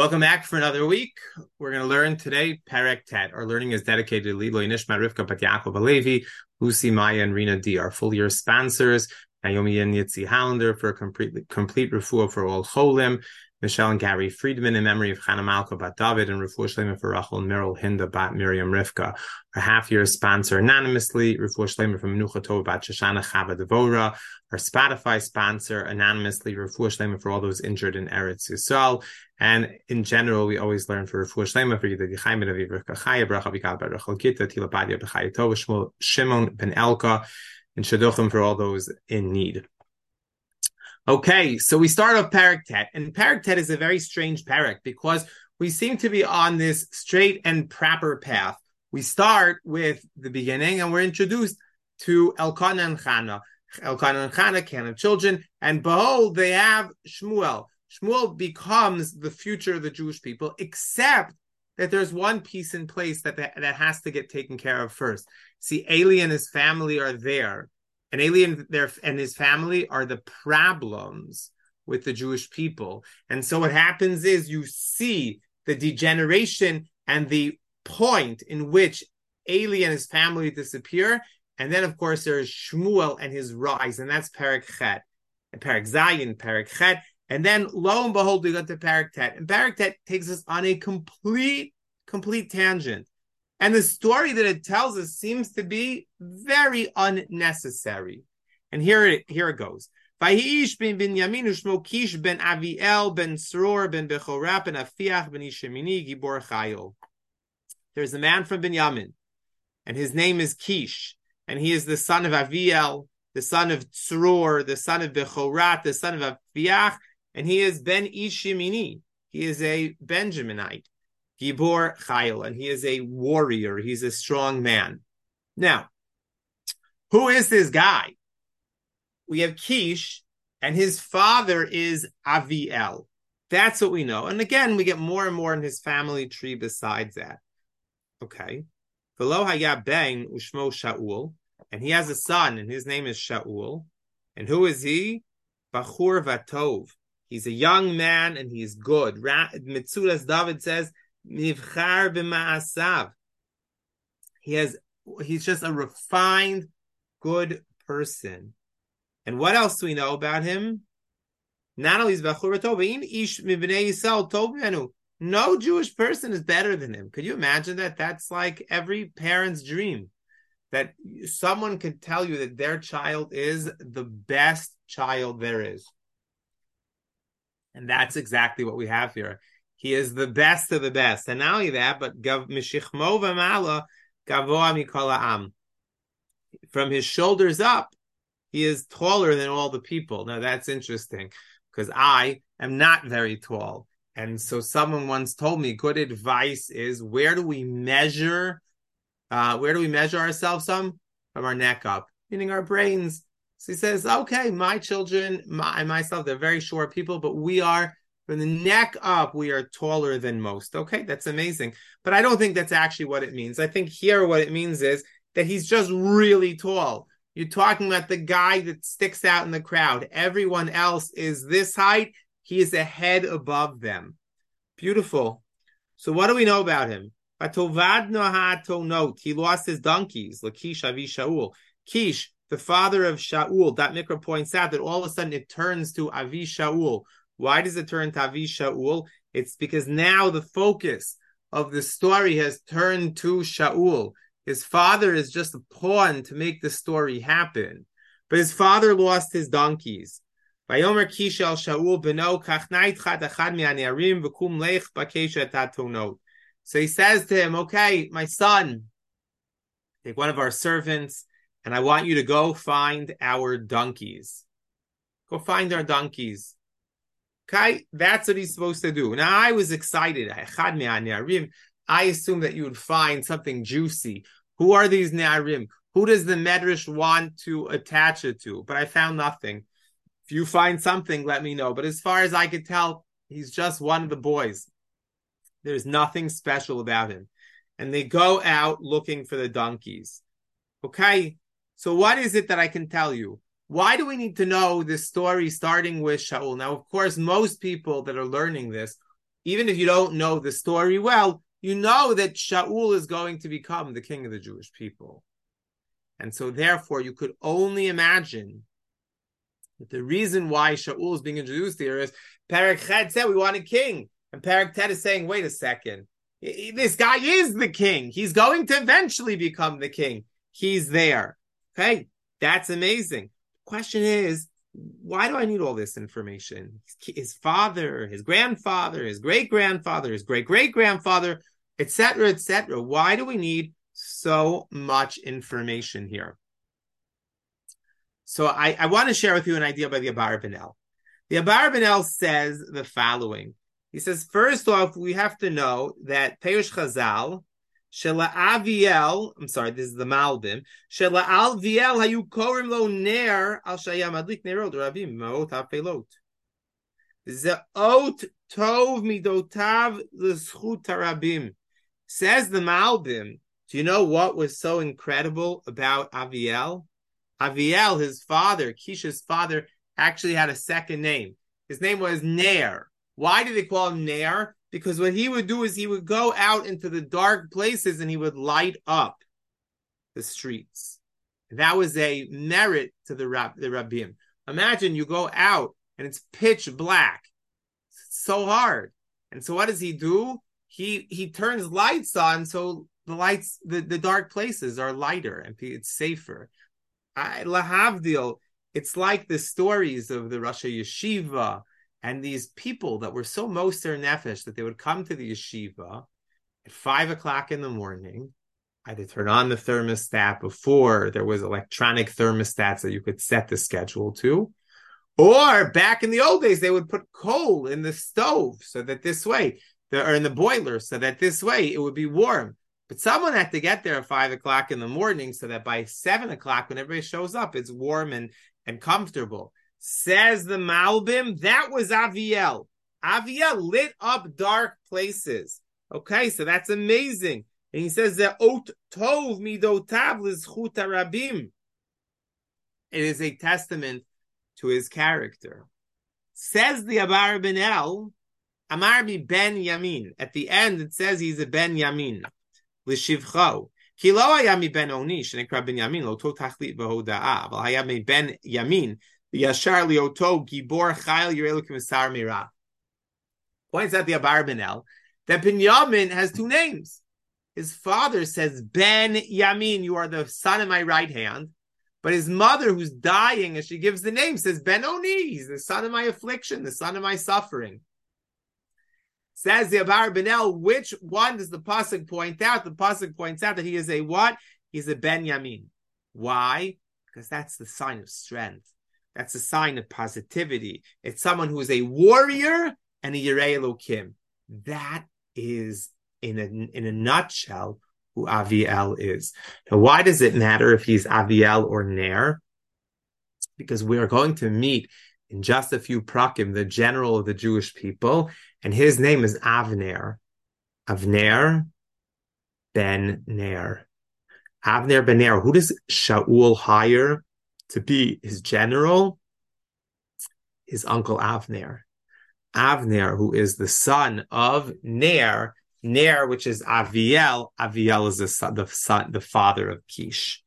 Welcome back for another week. We're going to learn today Perek Tet. Our learning is dedicated to Lilo Nishma Rivka Bat Yaakov Alevi, Lucy Maya, and Rina D. Our full year sponsors, Naomi and Yitzi Hollander for a complete complete refuah for all cholim, Michelle and Gary Friedman in memory of Chana Malka Bat David and Refuah Shlema for Rachel Meryl Hinda Bat Miriam Rivka. Our half year sponsor anonymously, Refuah Shlema from Menucha Tova Bat Shoshana Chava Devora. Our Spotify sponsor anonymously, Refuah Shlema for all those injured in Eretz Yisrael. And in general, we always learn for Refuah Shlema for Yidid Yichayim Ben Aviv Rivka Chaya Bracha Bikal Bar Rachel Gita Tila Badia B'Chaya Tova Shimon Ben Elka and Shaduchim for all those in need. Okay, so we start off Parak Tet, and Parak Tet is a very strange parak because we seem to be on this straight and proper path. We start with the beginning, and we're introduced to Elkanah and Chana. Elkanah and Chana can have children, and behold, they have Shmuel. Shmuel becomes the future of the Jewish people, except that there's one piece in place that, that, that has to get taken care of first. See, Eli and his family are there an alien there and his family are the problems with the Jewish people. And so what happens is you see the degeneration and the point in which Eli and his family disappear. And then, of course, there's Shmuel and his rise, and that's Perik Chet, and Perik Chet. And then, lo and behold, we got to Perik Tet. And Perik Tet takes us on a complete, complete tangent. And the story that it tells us seems to be very unnecessary. And here it, here it goes. Binyamin ushmo Kish ben Aviel ben Sror ben ben Afiach ben Ishemini Gibor Chayil. There's a man from Binyamin, and his name is Kish, and he is the son of Aviel, the son of Tzror, the son of Bechorat, the son of Afiach, and he is Ben Ishimini. He is a Benjaminite. Gibor Chayil, and he is a warrior. He's a strong man. Now, who is this guy? We have Kish, and his father is Aviel. That's what we know. And again, we get more and more in his family tree besides that. Okay. Velo Hayab Ben Ushmo Shaul, and he has a son, and his name is Shaul. And who is he? Bachur Vatov. He's a young man and he's good. Metzudas David says Mivchar b'ma'asav. He has, he's just a refined, good person. And what else do we know about him? Not only is Bachur Tovin, Ish Yisrael. No Jewish person is better than him. Could you imagine that? That's like every parent's dream. That someone can tell you that their child is the best child there is. And that's exactly what we have here. He is the best of the best. And not only that, but. From his shoulders up, he is taller than all the people. Now that's interesting because I am not very tall. And so someone once told me good advice is where do we measure uh, where do we measure ourselves from? From our neck up, meaning our brains. So he says, okay, my children, my myself, they're very short people, but we are from the neck up, we are taller than most. Okay, that's amazing. But I don't think that's actually what it means. I think here what it means is that he's just really tall. You're talking about the guy that sticks out in the crowd. Everyone else is this height. He is a head above them. Beautiful. So what do we know about him? He lost his donkeys. Lakish Avi Shaul. Kish, the father of Shaul. Da'at Mikra points out that all of a sudden it turns to Avi Shaul, why does it turn to Avi Shaul? It's because now the focus of the story has turned to Shaul. His father is just a pawn to make the story happen. But his father lost his donkeys. Vayomer Kishel Shaul beno kachnait v'kum lech So he says to him, okay, my son, take one of our servants, and I want you to go find our donkeys. Go find our donkeys. Okay, that's what he's supposed to do. Now I was excited. I assumed that you would find something juicy. Who are these Ne'arim? Who does the Medrash want to attach it to? But I found nothing. If you find something, let me know. But as far as I could tell, he's just one of the boys. There's nothing special about him. And they go out looking for the donkeys. Okay, so what is it that I can tell you? Why do we need to know this story starting with Shaul? Now, of course, most people that are learning this even if you don't know the story well, you know that Shaul is going to become the king of the Jewish people. And so, therefore, you could only imagine that the reason why Shaul is being introduced here is Perak Ched said we want a king. And Perak Tet is saying, wait a second, this guy is the king. He's going to eventually become the king. He's there. Okay, that's amazing. Question is, why do I need all this information? His father, his grandfather, his great grandfather, his great great grandfather, etc., etc. Why do we need so much information here? So I, I want to share with you an idea by the Abarbanel. The Abarbanel says the following. He says, first off, we have to know that Peush Chazal, Shela Aviel, I'm sorry, this is the Malbim, Shela Alviel hayu korim lo ner al shayam adlik nerod rabim maot hafelot. Zeot tov midotav l'schut harabim. Says the Malbim, do you know what was so incredible about Aviel? Aviel, his father, Kisha's father, actually had a second name. His name was Ner. Why do they call him Ner? Because what he would do is he would go out into the dark places and he would light up the streets. That was a merit to the rab, the rabbim. Imagine you go out and it's pitch black. It's so hard. And so what does he do? He he turns lights on so the lights the, the dark places are lighter and it's safer. I lahavdil, it's like the stories of the Russia Yeshiva and these people that were so moser nefesh that they would come to the yeshiva at five o'clock in the morning, either turn on the thermostat before there was electronic thermostats that you could set the schedule to, or back in the old days they would put coal in the stove so that this way, or in the boiler so that this way it would be warm. But someone had to get there at five o'clock in the morning so that by seven o'clock, when everybody shows up, it's warm and, and comfortable. Says the Malbim, that was Aviel. Aviel lit up dark places. Okay, so that's amazing. And he says that Ot Tov Midotav Lizchut Rabim. It is a testament to his character. Says the Abarbanel, Amarbi Ben Yamin. At the end, it says he's a Ben Yamin. L'shivchau. Ki lo ben Oni nekra ben yamin, lo to tachlit v'hoda'ah. Aval ben yamin, Yashar Lioto Gibor Chayil Yerelukim Asar Mira. Points out the Abarbanel that Binyamin has two names. His father says, Ben Yamin, you are the son of my right hand. But his mother, who's dying, as she gives the name, says, Ben Oni, he's the son of my affliction, the son of my suffering. Says the Abarbanel, which one does the Pasuk point out? The Pasuk points out that he is a what? He's a Ben Yamin. Why? Because that's the sign of strength. That's a sign of positivity. It's someone who is a warrior and a Yirei. That is, in a, in a nutshell, who Aviel is. Now, why does it matter if he's Aviel or Ner? Because we are going to meet in just a few prakim the general of the Jewish people, and his name is Avner. Avner ben Ner. Avner ben Ner. Who does Shaul hire to be his general, his uncle Avner. Avner, who is the son of Ner, Ner, which is Aviel. Aviel is the son, the son, the father of Kish.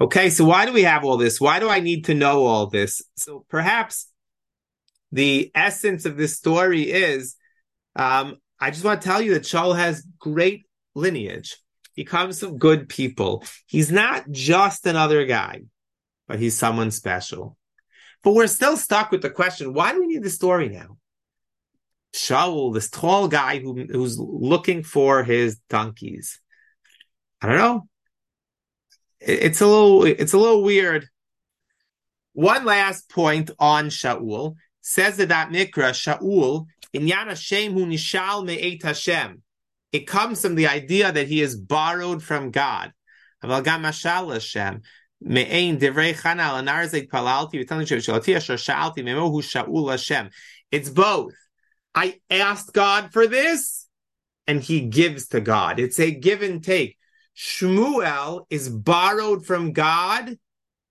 Okay, so why do we have all this? Why do I need to know all this? So perhaps the essence of this story is um, I just want to tell you that Shaul has great lineage. He comes from good people. He's not just another guy but he's someone special. But we're still stuck with the question: Why do we need the story now? Shaul, this tall guy who, who's looking for his donkeys. I don't know. It's a little, it's a little weird. One last point on Shaul says that that Mikra Shaul in Yan Hashem hu nishal me'et Hashem. It comes from the idea that he is borrowed from God. Aval Hashem. It's both. I asked God for this, and He gives to God. It's a give and take. Shmuel is borrowed from God,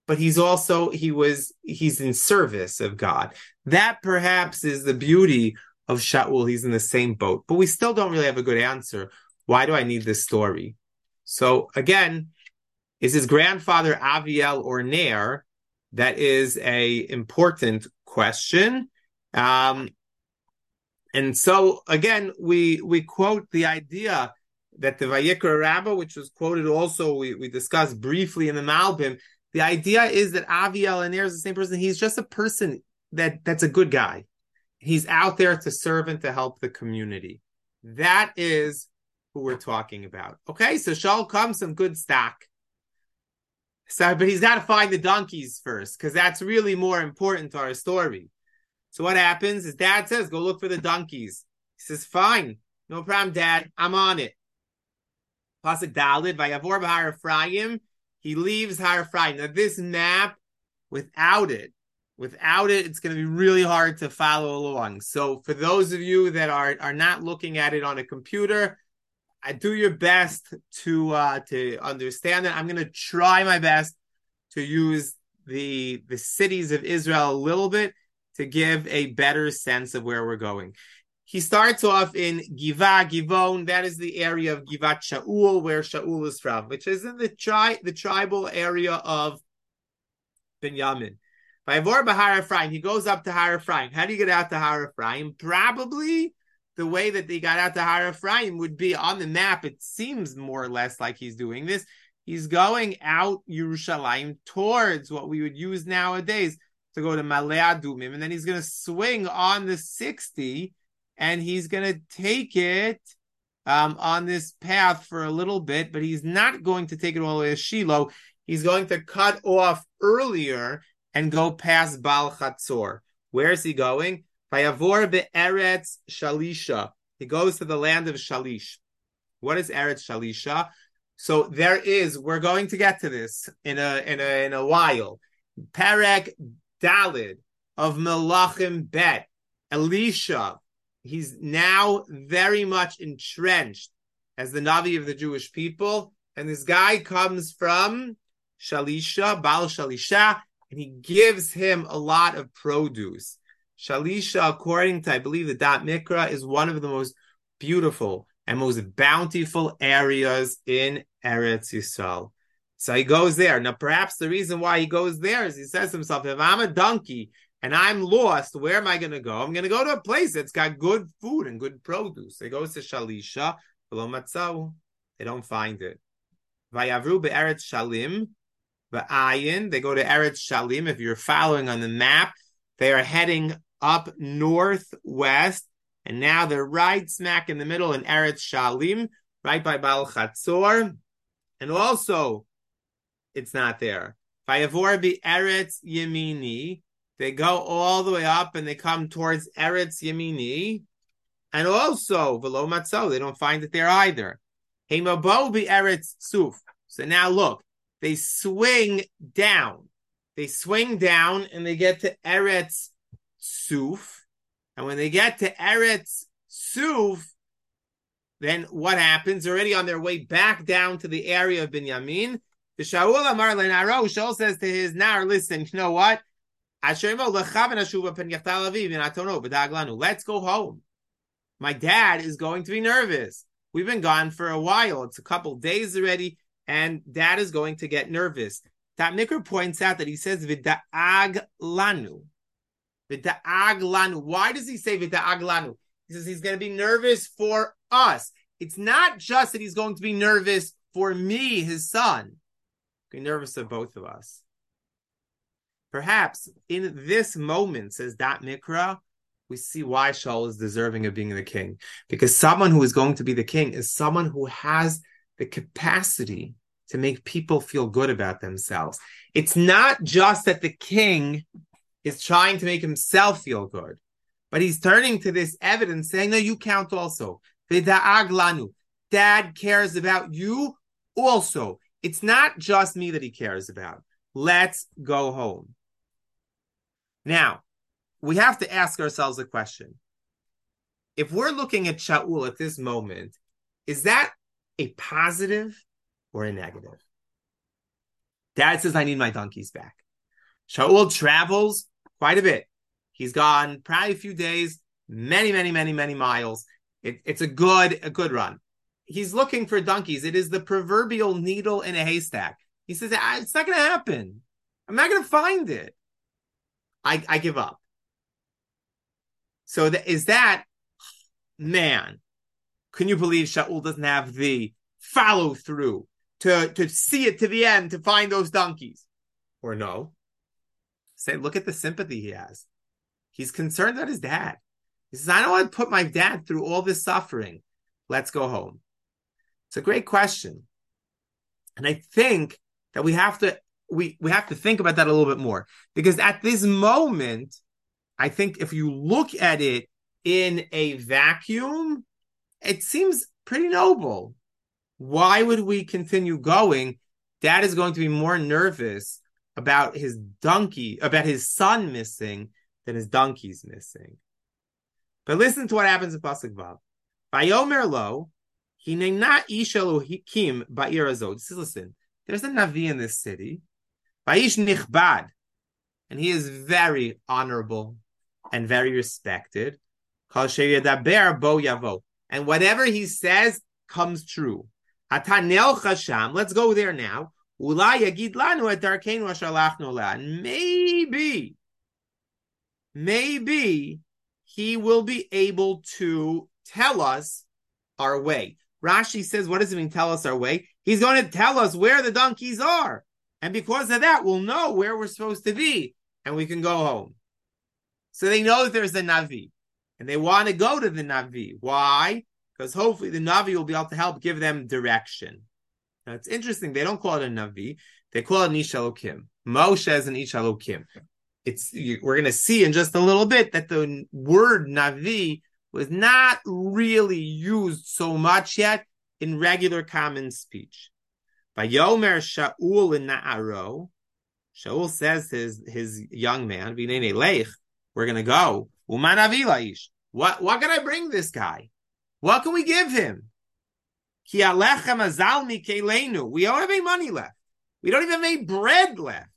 but he's also he was he's in service of God. That perhaps is the beauty of Shaul. He's in the same boat, but we still don't really have a good answer. Why do I need this story? So again, is his grandfather Aviel or Ner? That is a important question. Um, and so again, we we quote the idea that the Vayikra Rabbah, which was quoted also, we, we discussed briefly in the Malbim. The idea is that Aviel and Ner is the same person. He's just a person that that's a good guy. He's out there to serve and to help the community. That is who we're talking about. Okay, so Shaul comes some good stock. So, but he's got to find the donkeys first because that's really more important to our story. So what happens? His dad says, "Go look for the donkeys." He says, "Fine, no problem, Dad. I'm on it." Pasuk Dalid, Vayavor Bahar Ephraim. He leaves Har Ephraim. Now this map, without it, without it, it's going to be really hard to follow along. So for those of you that are are not looking at it on a computer, I do your best to uh, to understand it. I'm going to try my best to use the the cities of Israel a little bit to give a better sense of where we're going. He starts off in Giva Givon. That is the area of Givat Shaul, where Shaul is from, which is in the tri- the tribal area of Binyamin. By Avor Bahar Ephraim, he goes up to Har Ephraim. How do you get out to Har Ephraim? Probably the way that they got out to Har Ephraim would be on the map. It seems more or less like he's doing this. He's going out Yerushalayim towards what we would use nowadays to go to Ma'ale Adumim, and then he's going to swing on the 60 and he's going to take it um, on this path for a little bit, but he's not going to take it all the way to Shiloh. He's going to cut off earlier and go past Baal Chatzor. Where is he going? Vayavor be'eretz Shalisha. He goes to the land of Shalish. What is Eretz Shalisha? So there is. We're going to get to this in a in a in a while. Perek Dalid of Melachim Bet. Elisha he's now very much entrenched as the Navi of the Jewish people. And this guy comes from Shalisha, Baal Shalisha, and he gives him a lot of produce. Shalisha, according to I believe the Da'at Mikra, is one of the most beautiful and most bountiful areas in Eretz Yisrael. So he goes there. Now, perhaps the reason why he goes there is he says to himself, if I'm a donkey and I'm lost, where am I going to go? I'm going to go to a place that's got good food and good produce. They go to Shalisha, they don't find it. Vayavru be'eretz shalim, they go to Eretz Shalim. If you're following on the map, they are heading up northwest, and now they're right smack in the middle in Eretz Shalim, right by Baal Chatzor. And also, it's not there. Vayavor be'eretz yemini, they go all the way up and they come towards Eretz Yemini, and also Velo Matzo. They don't find it there either. Hemabo be Eretz Suf. So now look, they swing down. They swing down and they get to Eretz Suf. And when they get to Eretz Suf, then what happens? Already on their way back down to the area of Binyamin, the Shaul Amar Lenaro, Shaul says to his Nar, listen, you know what? Let's go home. My dad is going to be nervous. We've been gone for a while. It's a couple days already, and dad is going to get nervous. Mikra points out that he says vida'ag lanu. Vida'ag lanu. Why does he say vida'ag lanu? He says he's going to be nervous for us. It's not just that he's going to be nervous for me, his son. Be nervous of both of us. Perhaps in this moment, says Da'at Mikra, we see why Shaul is deserving of being the king. Because someone who is going to be the king is someone who has the capacity to make people feel good about themselves. It's not just that the king is trying to make himself feel good, but he's turning to this evidence saying, No, you count also. Dad cares about you also. It's not just me that he cares about. Let's go home. Now, we have to ask ourselves a question. If we're looking at Shaul at this moment, is that a positive or a negative? Dad says, I need my donkeys back. Shaul travels quite a bit. He's gone probably a few days, many, many, many, many miles. It, it's a good, a good run. He's looking for donkeys. It is the proverbial needle in a haystack. He says, ah, it's not going to happen. I'm not going to find it. I, I give up. So is that, man, can you believe Shaul doesn't have the follow through to, to see it to the end to find those donkeys? Or no? Say, look at the sympathy he has. He's concerned about his dad. He says, I don't want to put my dad through all this suffering. Let's go home. It's a great question. And I think that we have to we, we have to think about that a little bit more. Because at this moment, I think if you look at it in a vacuum, it seems pretty noble. Why would we continue going? Dad is going to be more nervous about his donkey, about his son missing than his donkey's missing. But listen to what happens in Pasuk Vav. Vayomer lo, not ishelu kim ba'ir azot. Listen, there's a Navi in this city. Vayish nichbad. And he is very honorable and very respected. Bo yavo. And whatever he says comes true. Atanel chasham. Let's go there now. And maybe, maybe he will be able to tell us our way. Rashi says, what does it mean tell us our way? He's going to tell us where the donkeys are. And because of that, we'll know where we're supposed to be and we can go home. So they know that there's a Navi and they want to go to the Navi. Why? Because hopefully the Navi will be able to help give them direction. Now it's interesting. They don't call it a Navi. They call it an Ishalokim. Moshe is an Ishalokim. It's, we're going to see in just a little bit that the word Navi was not really used so much yet in regular common speech. By Yomer Shaul in Na'aro, Shaul says his his young man, we're gonna go. What what can I bring this guy? What can we give him? We don't have any money left. We don't even have any bread left.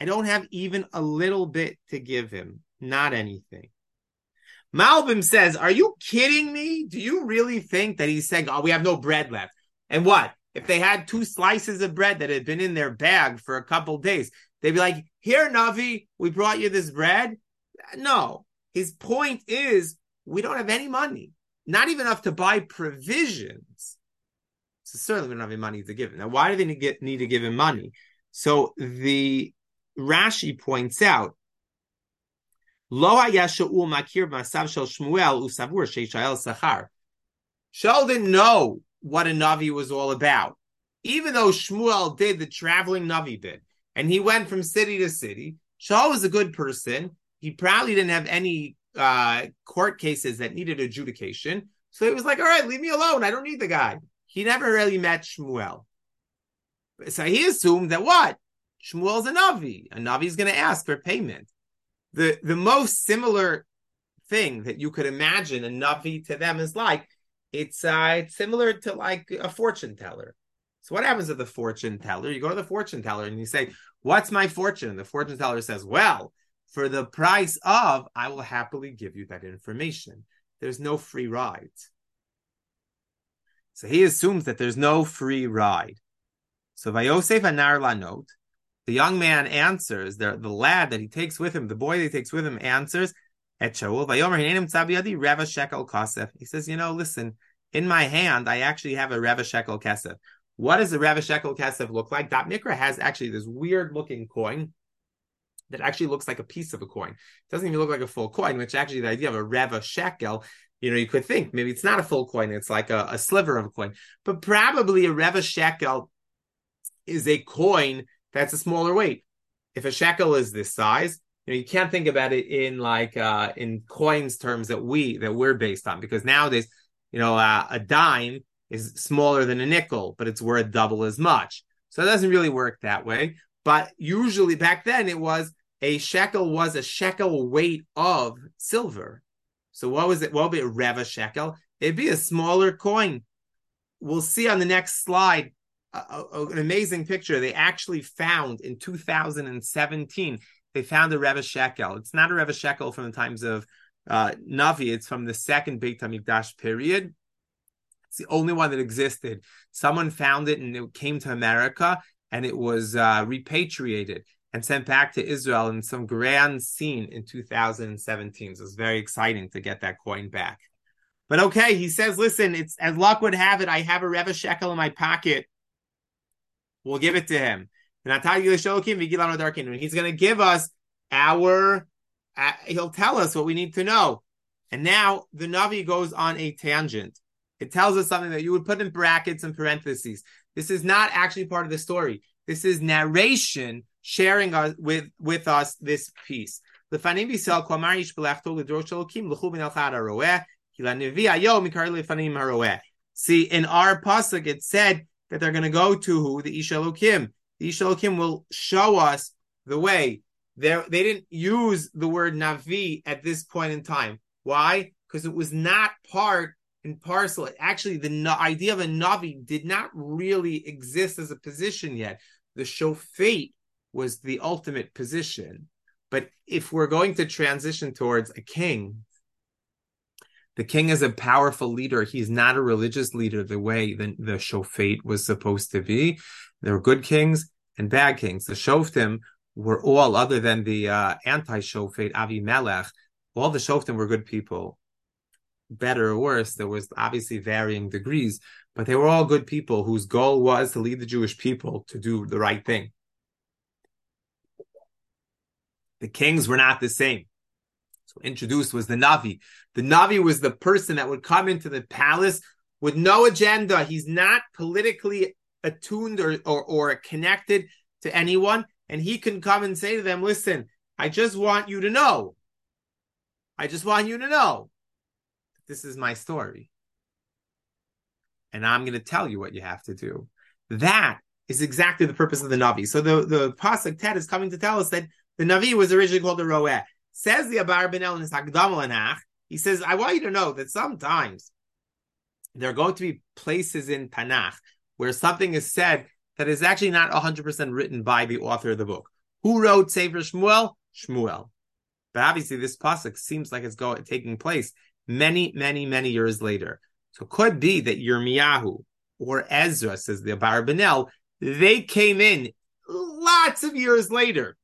I don't have even a little bit to give him. Not anything. Malbim says, Are you kidding me? Do you really think that he's saying, Oh, we have no bread left? And what? If they had two slices of bread that had been in their bag for a couple days, they'd be like, Here, Navi, we brought you this bread. No. His point is, we don't have any money, not even enough to buy provisions. So certainly we don't have any money to give him. Now, why do they need, need to give him money? So the Rashi points out Lo makir masav shel Shmuel usavur sheishael sachar. Shaul didn't know what a navi was all about, even though Shmuel did the traveling navi bit, and he went from city to city. Shaul was a good person. He probably didn't have any uh, court cases that needed adjudication, so he was like, "All right, leave me alone. I don't need the guy." He never really met Shmuel, so he assumed that what Shmuel's a navi. A navi is going to ask for payment the the most similar thing that you could imagine a navi to them is like it's uh it's similar to like a fortune teller. So what happens to the fortune teller? You go to the fortune teller and you say, "What's my fortune?" And the fortune teller says, "Well, for the price of, I will happily give you that information." There's no free ride. So he assumes that there's no free ride. So Vayosef Anar Lanot, the young man answers, the, the lad that he takes with him, the boy that he takes with him answers, at Shaul, Reva Shekel Kasef. He says, you know, listen, in my hand, I actually have a Reva Shekel Kasef. What does the Reva Shekel Kasef look like? Da'at Mikra has actually this weird looking coin that actually looks like a piece of a coin. It doesn't even look like a full coin, which actually the idea of a Reva Shekel, you know, you could think maybe it's not a full coin, it's like a, a sliver of a coin. But probably a Reva Shekel is a coin that's a smaller weight. If a shekel is this size, you know, you can't think about it in like uh, in coins terms that we that we're based on because nowadays, you know, uh, a dime is smaller than a nickel, but it's worth double as much. So it doesn't really work that way. But usually back then it was a shekel was a shekel weight of silver. So what was it? What would be a reva shekel? It'd be a smaller coin. We'll see on the next slide an amazing picture. They actually found in 2017, they found a Reva Shekel. It's not a Reva Shekel from the times of uh, Navi, it's from the second Beit HaMikdash period. It's the only one that existed. Someone found it and it came to America and it was uh, repatriated and sent back to Israel in some grand scene in 2017. So it's very exciting to get that coin back. But okay, he says, listen, it's as luck would have it, I have a Reva shekel in my pocket. We'll give it to him. And he's going to give us our, uh, he'll tell us what we need to know. And now the Navi goes on a tangent. It tells us something that you would put in brackets and parentheses. This is not actually part of the story. This is narration sharing us with, with us this piece. See, in our pasuk, it said that they're going to go to who? The Ishalokim. The Ishalokim will show us the way. They're, they didn't use the word Navi at this point in time. Why? Because it was not part and parcel. Actually, the idea of a Navi did not really exist as a position yet. The Shofet was the ultimate position. But if we're going to transition towards a king, the king is a powerful leader. He's not a religious leader the way the, the Shofet was supposed to be. There were good kings and bad kings. The Shoftim were all, other than the uh, anti-Shofet, Avimelech, all the Shoftim were good people. Better or worse, there was obviously varying degrees, but they were all good people whose goal was to lead the Jewish people to do the right thing. The kings were not the same. So introduced was the Navi. The Navi was the person that would come into the palace with no agenda. He's not politically attuned or, or, or connected to anyone. And he can come and say to them, listen, I just want you to know. I just want you to know. This is my story. And I'm going to tell you what you have to do. That is exactly the purpose of the Navi. So the, the Pasuk Tet is coming to tell us that the Navi was originally called the Roeh. Says the Abarbanel in his Hagdam he says, I want you to know that sometimes there are going to be places in Tanakh where something is said that is actually not 100% written by the author of the book. Who wrote Sefer Shmuel? Shmuel. But obviously, this pasuk seems like it's going taking place many, many, many years later. So it could be that Yirmiyahu or Ezra, says the Abarbanel, they came in lots of years later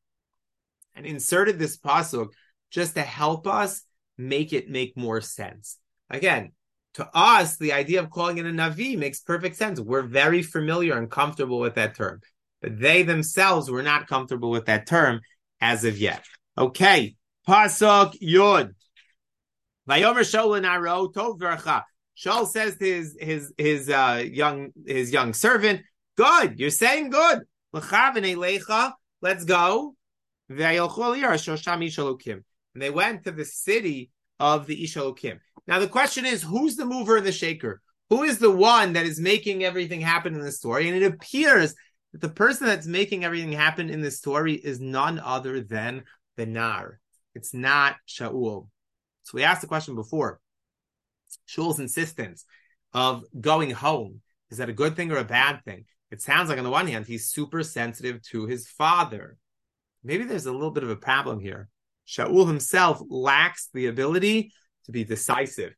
and inserted this pasuk just to help us make it make more sense. Again, to us, the idea of calling it a Navi makes perfect sense. We're very familiar and comfortable with that term. But they themselves were not comfortable with that term as of yet. Okay. Pasuk Yud. Vayomer Shaul Naro Tov Vercha. Shaul says to his his his uh, young his young servant, "Good, you're saying good. Let's go. And they went to the city of the Ishalokim. Now the question is, who's the mover and the shaker? Who is the one that is making everything happen in the story? And it appears that the person that's making everything happen in the story is none other than the Nar. It's not Shaul. So we asked the question before. Shaul's insistence of going home, is that a good thing or a bad thing? It sounds like on the one hand, he's super sensitive to his father. Maybe there's a little bit of a problem here. Shaul himself lacks the ability to be decisive,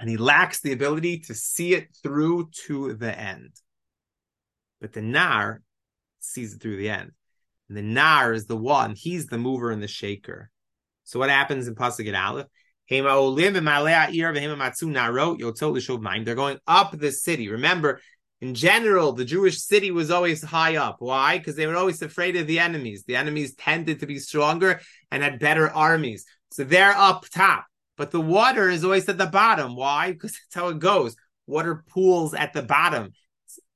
and he lacks the ability to see it through to the end. But the Nar sees it through the end. And the Nar is the one, he's the mover and the shaker. So what happens in Pasuk Aleph? They're going up the city. Remember, in general, the Jewish city was always high up. Why? Because they were always afraid of the enemies. The enemies tended to be stronger and had better armies. So they're up top. But the water is always at the bottom. Why? Because that's how it goes. Water pools at the bottom.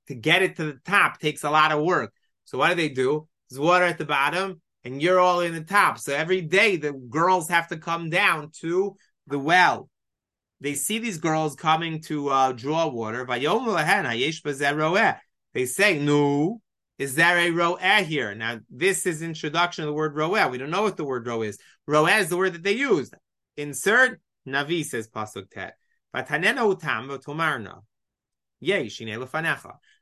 To get it to the top takes a lot of work. So what do they do? There's water at the bottom and you're all in the top. So every day the girls have to come down to the well they see these girls coming to uh, draw water. Er. They say, "No, is there a ro'eh er here?" Now, this is introduction of the word ro'eh. Er. We don't know what the word ro'eh is. Ro'eh is the word that they use. Insert navi says pasuk tet.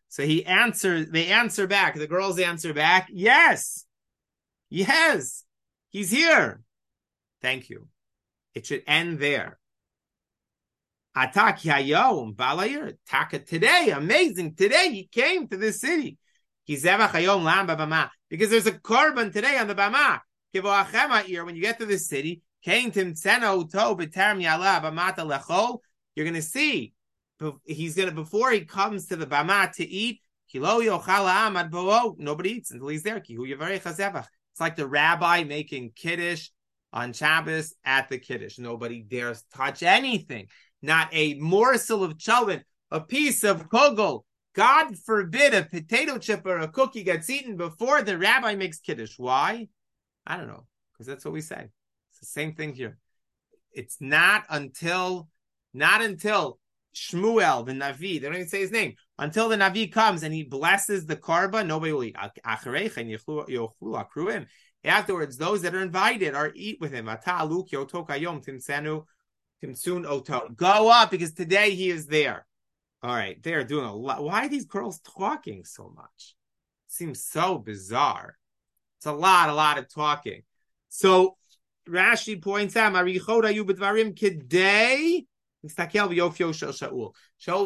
So he answers, they answer back. The girls answer back, yes, yes, he's here. Thank you. It should end there. Atak Yayom Balayir. Taka today, amazing. Today he came to this city. Because there's a korban today on the Bama. When you get to this city, you're going to see he's going to before he comes to the bama to eat. Nobody eats until he's there. It's like the rabbi making kiddush on Shabbos at the kiddush. Nobody dares touch anything. Not a morsel of cholent, a piece of kogel. God forbid a potato chip or a cookie gets eaten before the rabbi makes kiddush. Why? I don't know, because that's what we say. It's the same thing here. It's not until, not until Shmuel, the Navi, they don't even say his name, until the Navi comes and he blesses the karba, nobody will eat. Afterwards, those that are invited are eat with him. Go up because today he is there. All right, they're doing a lot. Why are these girls talking so much? Seems so bizarre. It's a lot, a lot of talking. So Rashi points out, Shaul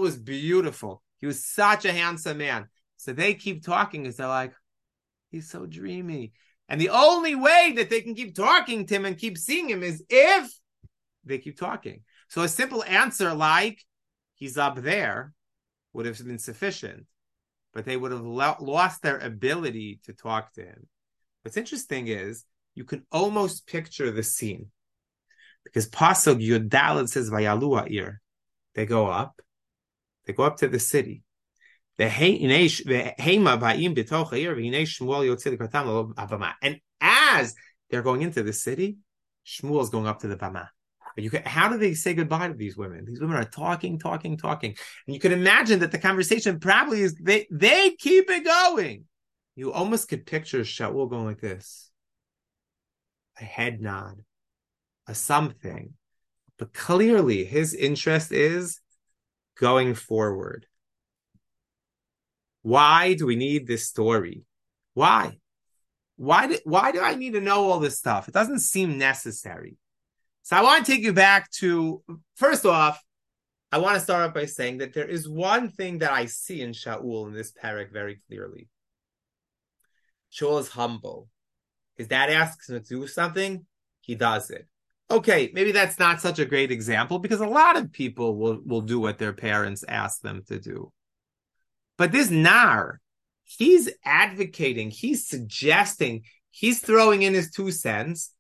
was beautiful. He was such a handsome man. So they keep talking because they're like, he's so dreamy. And the only way that they can keep talking to him and keep seeing him is if they keep talking. So a simple answer like, he's up there, would have been sufficient. But they would have lo- lost their ability to talk to him. What's interesting is you can almost picture the scene because Pasuk Yudalad says Vayalua ir. They go up, they go up to the city. And as they're going into the city, Shmuel's going up to the Bama. You how do they say goodbye to these women? These women are talking, talking, talking. And you can imagine that the conversation probably is they they keep it going. You almost could picture Shaul going like this. A head nod, a something. But clearly his interest is going forward. Why do we need this story? Why? Why do, why do I need to know all this stuff? It doesn't seem necessary. So I want to take you back to first off, I want to start off by saying that there is one thing that I see in Shaul in this parak very clearly. Shaul is humble. His dad asks him to do something, he does it. Okay, maybe that's not such a great example because a lot of people will, will do what their parents ask them to do. But this Nar, he's advocating, he's suggesting, he's throwing in his two cents.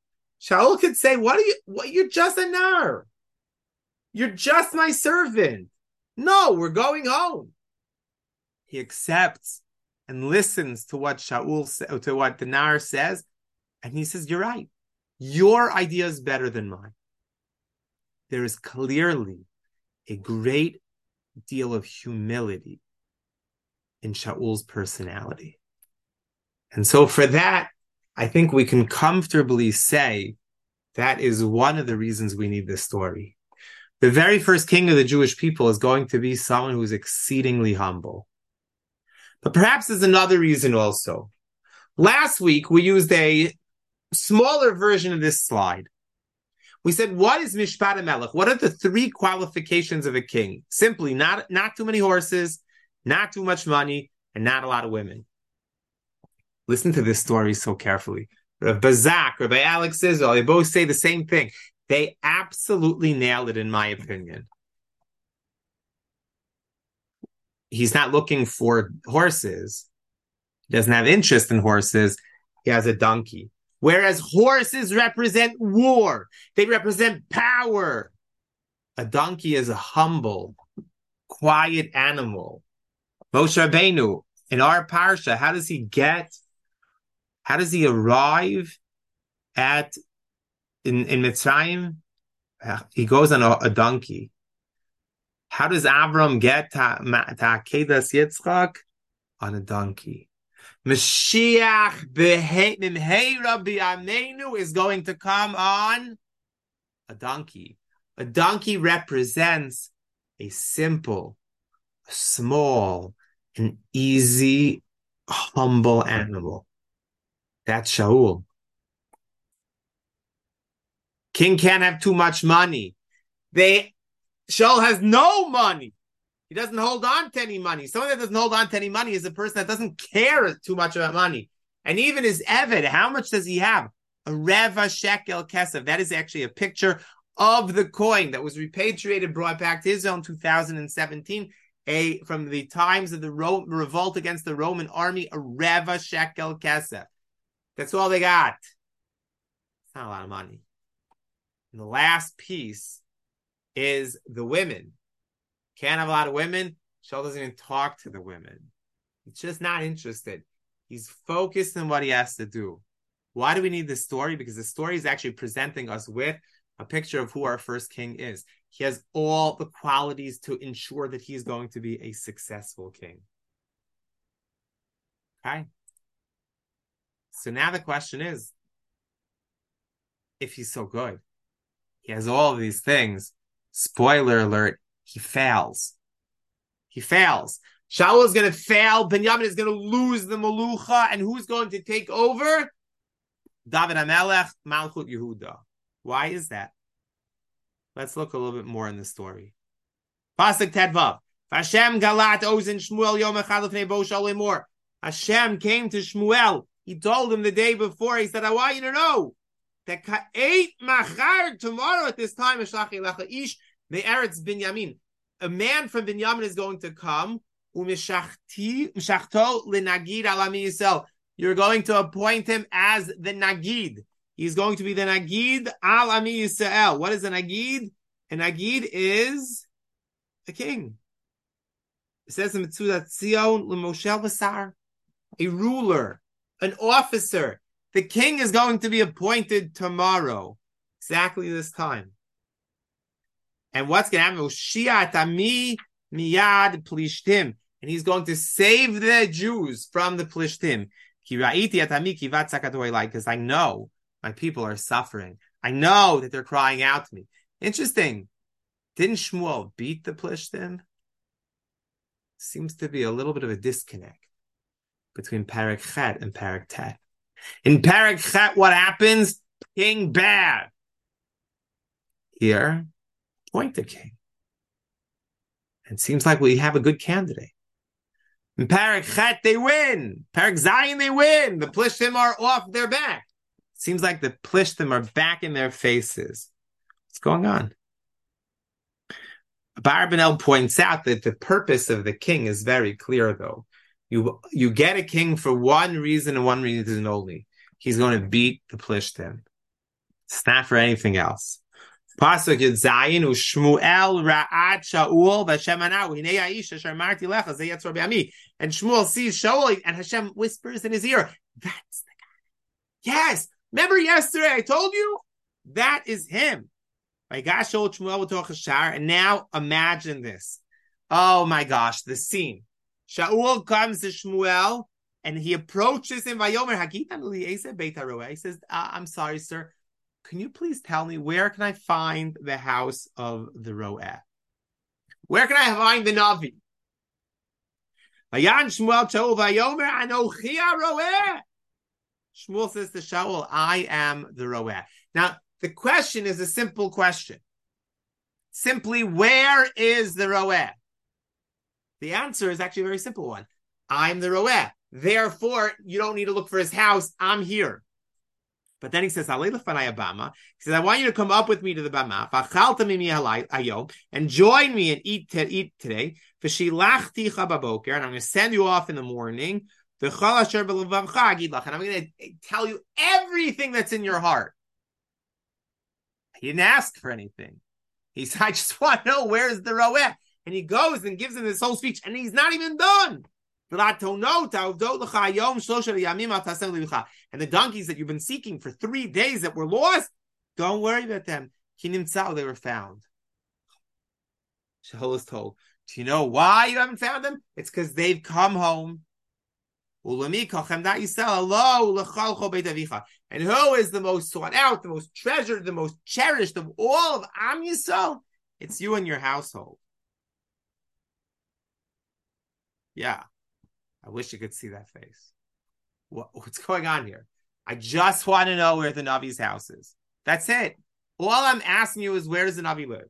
Shaul could say, What are you what you're just a Nar. You're just my servant. No, we're going home. He accepts and listens to what Shaul to what the Nar says, and he says, You're right. Your idea is better than mine. There is clearly a great deal of humility in Shaul's personality. And so for that, I think we can comfortably say that is one of the reasons we need this story. The very first king of the Jewish people is going to be someone who's exceedingly humble. But perhaps there's another reason also. Last week, we used a smaller version of this slide. We said, what is Mishpat Melech? What are the three qualifications of a king? Simply, not, not too many horses, not too much money, and not a lot of women. Listen to this story so carefully. Rav Bazak, Rabbi Alex Israel, they both say the same thing. They absolutely nailed it, in my opinion. He's not looking for horses. He doesn't have interest in horses. He has a donkey. Whereas horses represent war, they represent power. A donkey is a humble, quiet animal. Moshe Rabbeinu, in our parsha, how does he get? How does he arrive at in in Mitzrayim? Uh, he goes on a, a donkey. How does Avram get to, Akedas Yitzchak? On a donkey. Mashiach B'Amenu is going to come on a donkey. A donkey represents a simple, small, and easy, humble animal. That's Shaul. King can't have too much money. They Shaul has no money. He doesn't hold on to any money. Someone that doesn't hold on to any money is a person that doesn't care too much about money. And even his Evid, how much does he have? A Reva Shekel Kesef. That is actually a picture of the coin that was repatriated, brought back to Israel in 2017, a from the times of the Ro- revolt against the Roman army, a Reva Shekel Kesef. That's all they got. It's not a lot of money. And the last piece is the women. Can't have a lot of women. Shaul doesn't even talk to the women. He's just not interested. He's focused on what he has to do. Why do we need this story? Because the story is actually presenting us with a picture of who our first king is. He has all the qualities to ensure that he's going to be a successful king. Okay. So now the question is if he's so good, he has all these things. Spoiler alert, he fails. He fails. Shaul is going to fail. Benjamin is going to lose the Malucha. And who's going to take over? David Hamelech, Malchut Yehuda. Why is that? Let's look a little bit more in the story. Pasuk Tet Vav. Hashem galat ozen Shmuel yom echad more. Hashem came to Shmuel. He told him the day before. He said, "I want you to know that eight machar tomorrow at this time ish the Eretz Binyamin. A man from Binyamin is going to come. Alami. You're going to appoint him as the Nagid. He's going to be the Nagid al Ami Yisrael. What is a Nagid? A Nagid is a king. It says in Metzudat Zion, Lemoshel Basar, a ruler, an officer. The king is going to be appointed tomorrow, exactly this time. And what's going to happen? Moshiach Ami Miyad Plishtim. And he's going to save the Jews from the Plishtim. Because I know my people are suffering. I know that they're crying out to me. Interesting. Didn't Shmuel beat the Plishtim? Seems to be a little bit of a disconnect between Parak Chet and Parak Tet. In Parak Chet, what happens? King bad. Here, point the king. It seems like we have a good candidate. In Parak Chet, they win. Parak Zayin, they win. The Plishtim are off their back. Seems like the Plishtim are back in their faces. What's going on? Abarbanel points out that the purpose of the king is very clear, though. You you get a king for one reason and one reason only. He's going to beat the Plishtim. It's not for anything else. Pasuk Yud Zayin Shmuel Ra'at Shaul V'Hashem Anau Hinei Lecha Zeyetz Rabbi and Shmuel sees Shaul and Hashem whispers in his ear, "That's the guy." Yes, remember yesterday I told you that is him. My gosh, Shmuel and now imagine this. Oh my gosh, the scene. Shaul comes to Shmuel and he approaches him. He says, uh, I'm sorry, sir. Can you please tell me where can I find the house of the Roeh? Where can I find the Navi? Shmuel says to Shaul, I am the Roeh. Now, the question is a simple question. Simply, where is the Roeh? The answer is actually a very simple one. I'm the Roeh. Therefore, you don't need to look for his house. I'm here. But then he says, He says, I want you to come up with me to the Bama, and join me and eat, to, eat today. And I'm going to send you off in the morning. And I'm going to tell you everything that's in your heart. He didn't ask for anything. He said, I just want to know where's the Roeh. And he goes and gives him this whole speech, and he's not even done. And the donkeys that you've been seeking for three days that were lost, don't worry about them. They were found. Shaul is told, Do you know why you haven't found them? It's because they've come home. And who is the most sought out, the most treasured, the most cherished of all of Am Yisrael? It's you and your household. Yeah. I wish you could see that face. What, what's going on here? I just want to know where the Navi's house is. That's it. All I'm asking you is where does the Navi live?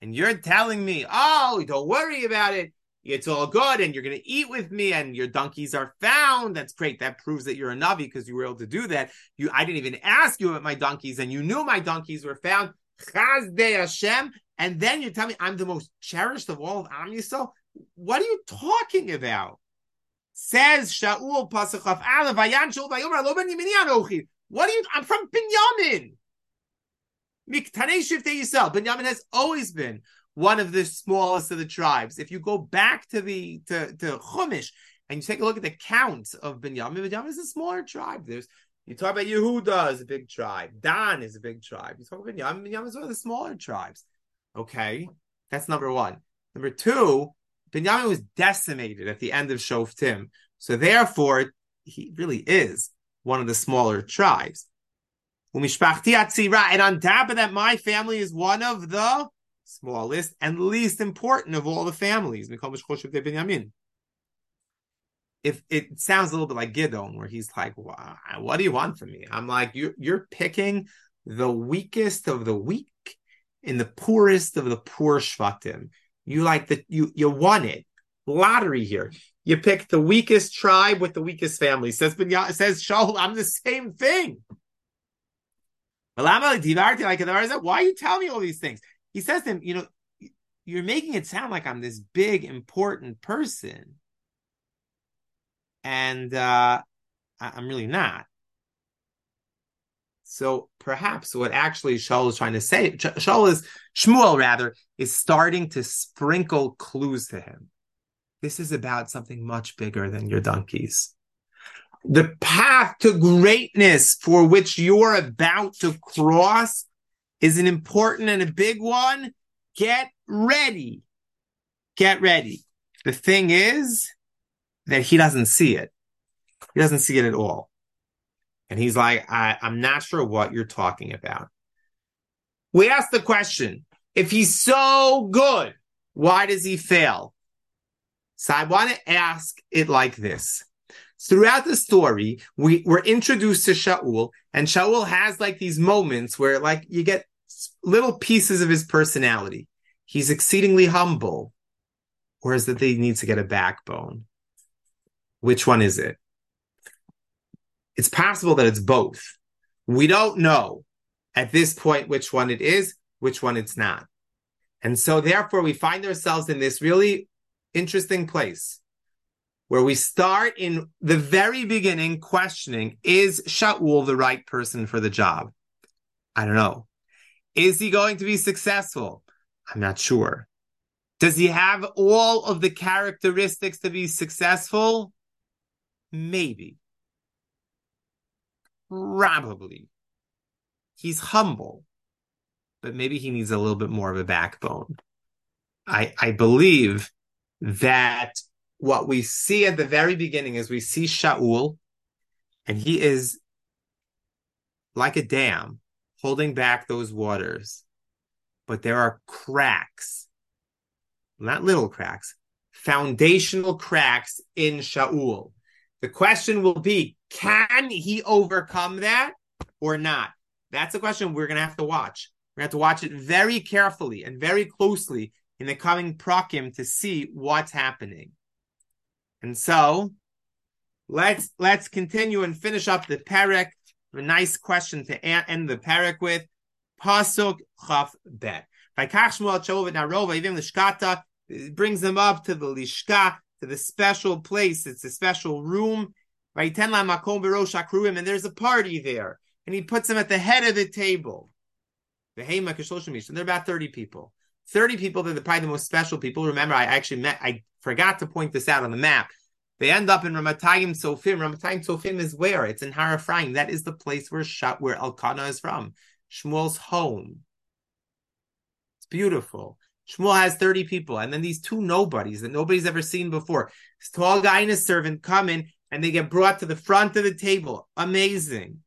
And you're telling me, oh, don't worry about it. It's all good, and you're going to eat with me, and your donkeys are found. That's great. That proves that you're a Navi because you were able to do that. You, I didn't even ask you about my donkeys, and you knew my donkeys were found. Hashem, and then you tell me I'm the most cherished of all of Am Yisrael. What are you talking about? Says Shaul Pasuk Chaf Aleph Shaul Vayomer Lo Ben Yimini Anochi. What are you? I'm from Binyamin. Miktanei Shiftei Yisrael. Binyamin has always been one of the smallest of the tribes. If you go back to the to, to Chumash and you take a look at the count of Binyamin, Binyamin is a smaller tribe. There's you talk about Yehuda is a big tribe. Dan is a big tribe. You talk about Binyamin, Binyamin is one of the smaller tribes. Okay, that's number one. Number two, Binyamin was decimated at the end of Shoftim. So therefore, he really is one of the smaller tribes. And on top of that, my family is one of the smallest and least important of all the families. If it sounds a little bit like Gidon, where he's like, "What do you want from me?" I'm like, "You're you're picking the weakest of the weak in the poorest of the poor shvatim. You like the you you won it lottery here. You pick the weakest tribe with the weakest family. Says says Shaul, I'm the same thing. Why are you telling me all these things? He says to him, you know, you're making it sound like I'm this big, important person. And uh, I'm really not. So perhaps what actually Shaul is trying to say, Shaul is, Shmuel rather, is starting to sprinkle clues to him. This is about something much bigger than your donkeys. The path to greatness for which you're about to cross is an important and a big one. Get ready. Get ready. The thing is that he doesn't see it. He doesn't see it at all. And he's like, I, I'm not sure what you're talking about. We ask the question if he's so good, why does he fail? So I want to ask it like this. Throughout the story, we were introduced to Shaul, and Shaul has like these moments where like you get little pieces of his personality. He's exceedingly humble, or is it that he needs to get a backbone? Which one is it? It's possible that it's both. We don't know at this point which one it is, which one it's not. And so therefore we find ourselves in this really interesting place where we start in the very beginning questioning, is Shaul the right person for the job? I don't know. Is he going to be successful? I'm not sure. Does he have all of the characteristics to be successful? Maybe. Probably. He's humble, but maybe he needs a little bit more of a backbone. I, I believe that what we see at the very beginning is we see Shaul, and he is like a dam holding back those waters. But there are cracks, not little cracks, foundational cracks in Shaul. The question will be can he overcome that or not? That's a question we're going to have to watch. We're going to have to watch it very carefully and very closely in the coming prakim to see what's happening. And so let's let's continue and finish up the parak a nice question to end the parak with. Pasuk Chaf Bet. By Kachshmuel Chovet Narova, even Lishkata, brings them up to the Lishka, to the special place. It's a special room. Right? And there's a party there. And he puts them at the head of the table. And they're about 30 people. 30 people, they're probably the most special people. Remember, I actually met, I forgot to point this out on the map. They end up in Ramatayim Tzofim. Ramatayim Tzofim is where? It's in Har. That is the place where Shat, where Elkanah is from. Shmuel's home. It's beautiful. Shmuel has 30 people, and then these two nobodies that nobody's ever seen before. This tall guy and his servant come in, and they get brought to the front of the table. Amazing.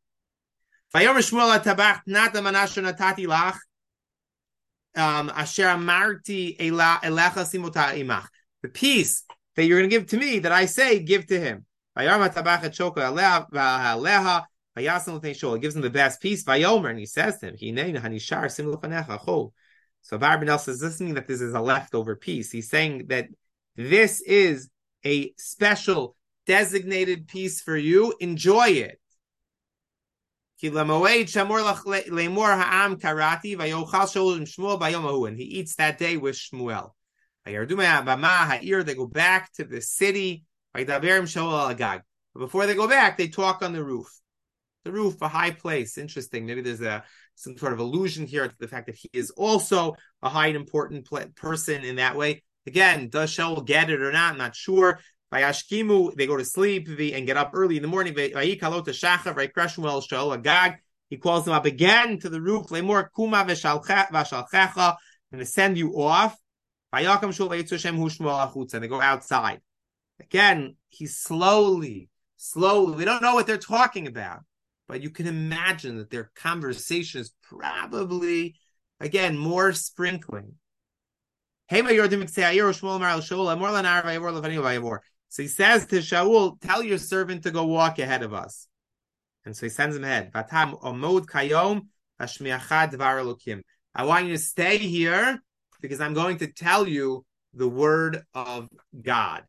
Um, the peace that you're going to give to me that I say give to him. He gives him the best piece. And he says to him, So Abarbanel this means that this is a leftover piece. He's saying that this is a special designated piece for you. Enjoy it. And he eats that day with Shmuel. They go back to the city. Before they go back, they talk on the roof. The roof, a high place. Interesting. Maybe there's a some sort of allusion here to the fact that he is also a high and important person in that way. Again, does Shaul get it or not? I'm not sure. By Ashkimu, they go to sleep and get up early in the morning. He calls them up again to the roof. Lemor kuma v'shalchecha, and to send you off. And they go outside. Again, he's slowly, slowly. We don't know what they're talking about, but you can imagine that their conversation is probably, again, more sprinkling. So he says to Shaul, tell your servant to go walk ahead of us. And so he sends him ahead. I want you to stay here because I'm going to tell you the word of God.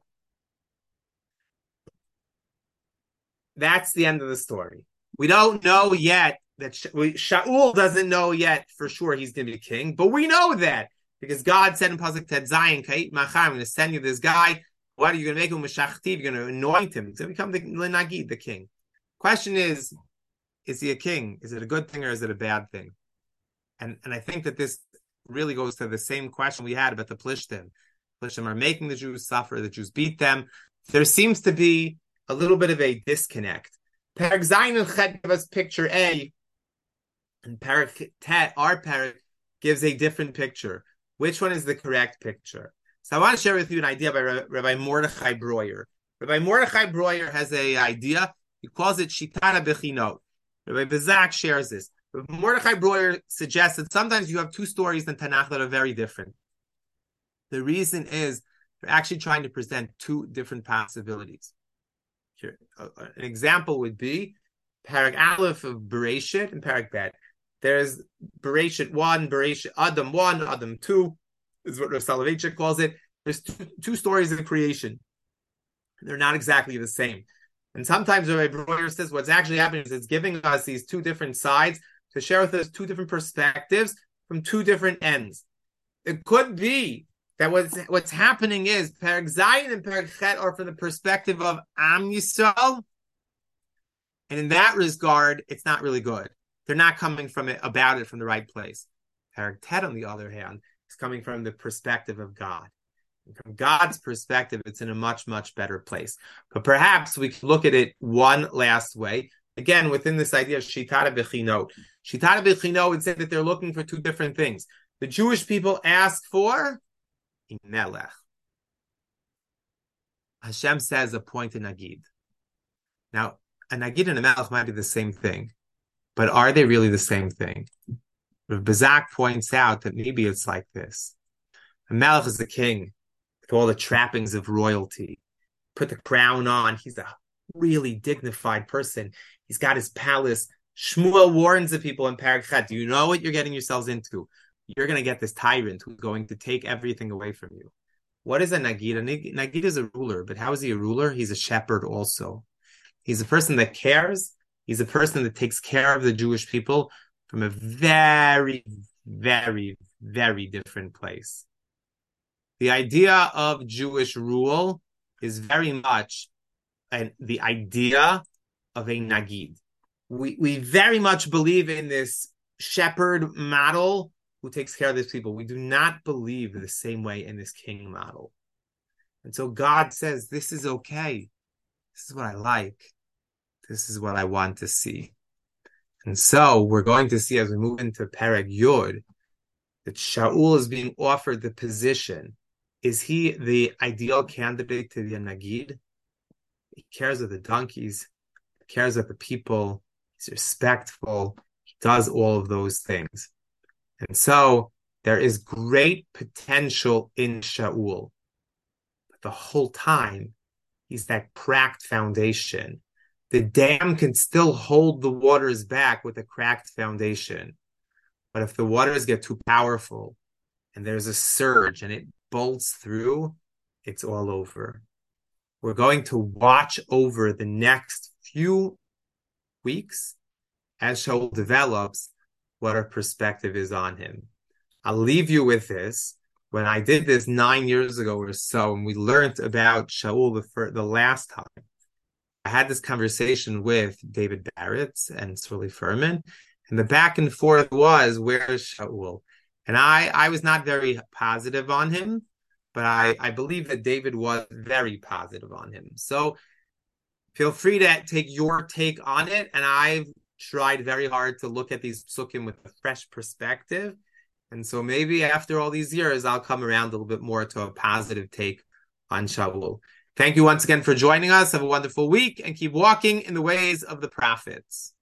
That's the end of the story. We don't know yet that Shaul doesn't know yet for sure he's going to be king, but we know that because God said in Pasuk Tet Zayin, I'm going to send you this guy what are you going to make him mashachtiv? You're going to anoint him. He's going to become the Nagid, the king. Question is, is he a king? Is it a good thing or is it a bad thing? And and I think that this really goes to the same question we had about the Plishtim. Plishtim are making the Jews suffer. The Jews beat them. There seems to be a little bit of a disconnect. Parak Zayin and Chet give us picture A, and Parak Tet, our gives a different picture. Which one is the correct picture? So I want to share with you an idea by Rabbi Mordechai Breuer. Rabbi Mordechai Breuer has a idea. He calls it Shitat HaBechinot. Rabbi Bazak shares this. Rabbi Mordechai Breuer suggests that sometimes you have two stories in Tanakh that are very different. The reason is they're actually trying to present two different possibilities. Here, uh, an example would be Parak Aleph of Bereshit and Parak Bet. There's Bereshit 1, Bereshit Adam 1, Adam 2 is what Rav Soloveitchik calls it. There's two, two stories of creation. They're not exactly the same. And sometimes Rabbi Breuer says what's actually happening is it's giving us these two different sides to share with us two different perspectives from two different ends. It could be that what's what's happening is Perek Zayin and Perek Chet are from the perspective of Am Yisrael, and in that regard, it's not really good. They're not coming from it about it from the right place. Perek Tet, on the other hand, is coming from the perspective of God. And from God's perspective, it's in a much, much better place. But perhaps we can look at it one last way. Again, within this idea of Shitat HaBechinot. Shitat HaBechinot would say that they're looking for two different things. The Jewish people ask for a melech. Hashem says appoint a Nagid. Now, a Nagid and a melech might be the same thing, but are they really the same thing? Bazak points out that maybe it's like this. A Melech is the king with all the trappings of royalty. Put the crown on. He's a really dignified person. He's got his palace. Shmuel warns the people in Parachat, do you know what you're getting yourselves into? You're going to get this tyrant who's going to take everything away from you. What is a Nagid? A Nagid is a ruler, but how is he a ruler? He's a shepherd also. He's a person that cares. He's a person that takes care of the Jewish people from a very, very, very different place. The idea of Jewish rule is very much and the idea of a Nagid. We, we very much believe in this shepherd model who takes care of these people. We do not believe the same way in this king model. And so God says, this is okay. This is what I like. This is what I want to see. And so we're going to see as we move into Perek Yud that Shaul is being offered the position. Is he the ideal candidate to be a Nagid? He cares of the donkeys, he cares of the people, he's respectful, he does all of those things. And so there is great potential in Shaul. But the whole time, he's that cracked foundation. The dam can still hold the waters back with a cracked foundation. But if the waters get too powerful and there's a surge and it bolts through, it's all over. We're going to watch over the next few weeks as Shaul develops what our perspective is on him. I'll leave you with this. When I did this nine years ago or so, and we learned about Shaul the, first, the last time, I had this conversation with David Barrett and Swirly Furman, and the back and forth was, where's Shaul? And I, I was not very positive on him, but I, I believe that David was very positive on him. So feel free to take your take on it. And I've tried very hard to look at these psukim with a fresh perspective. And so maybe after all these years, I'll come around a little bit more to a positive take on Shaul. Thank you once again for joining us. Have a wonderful week and keep walking in the ways of the prophets.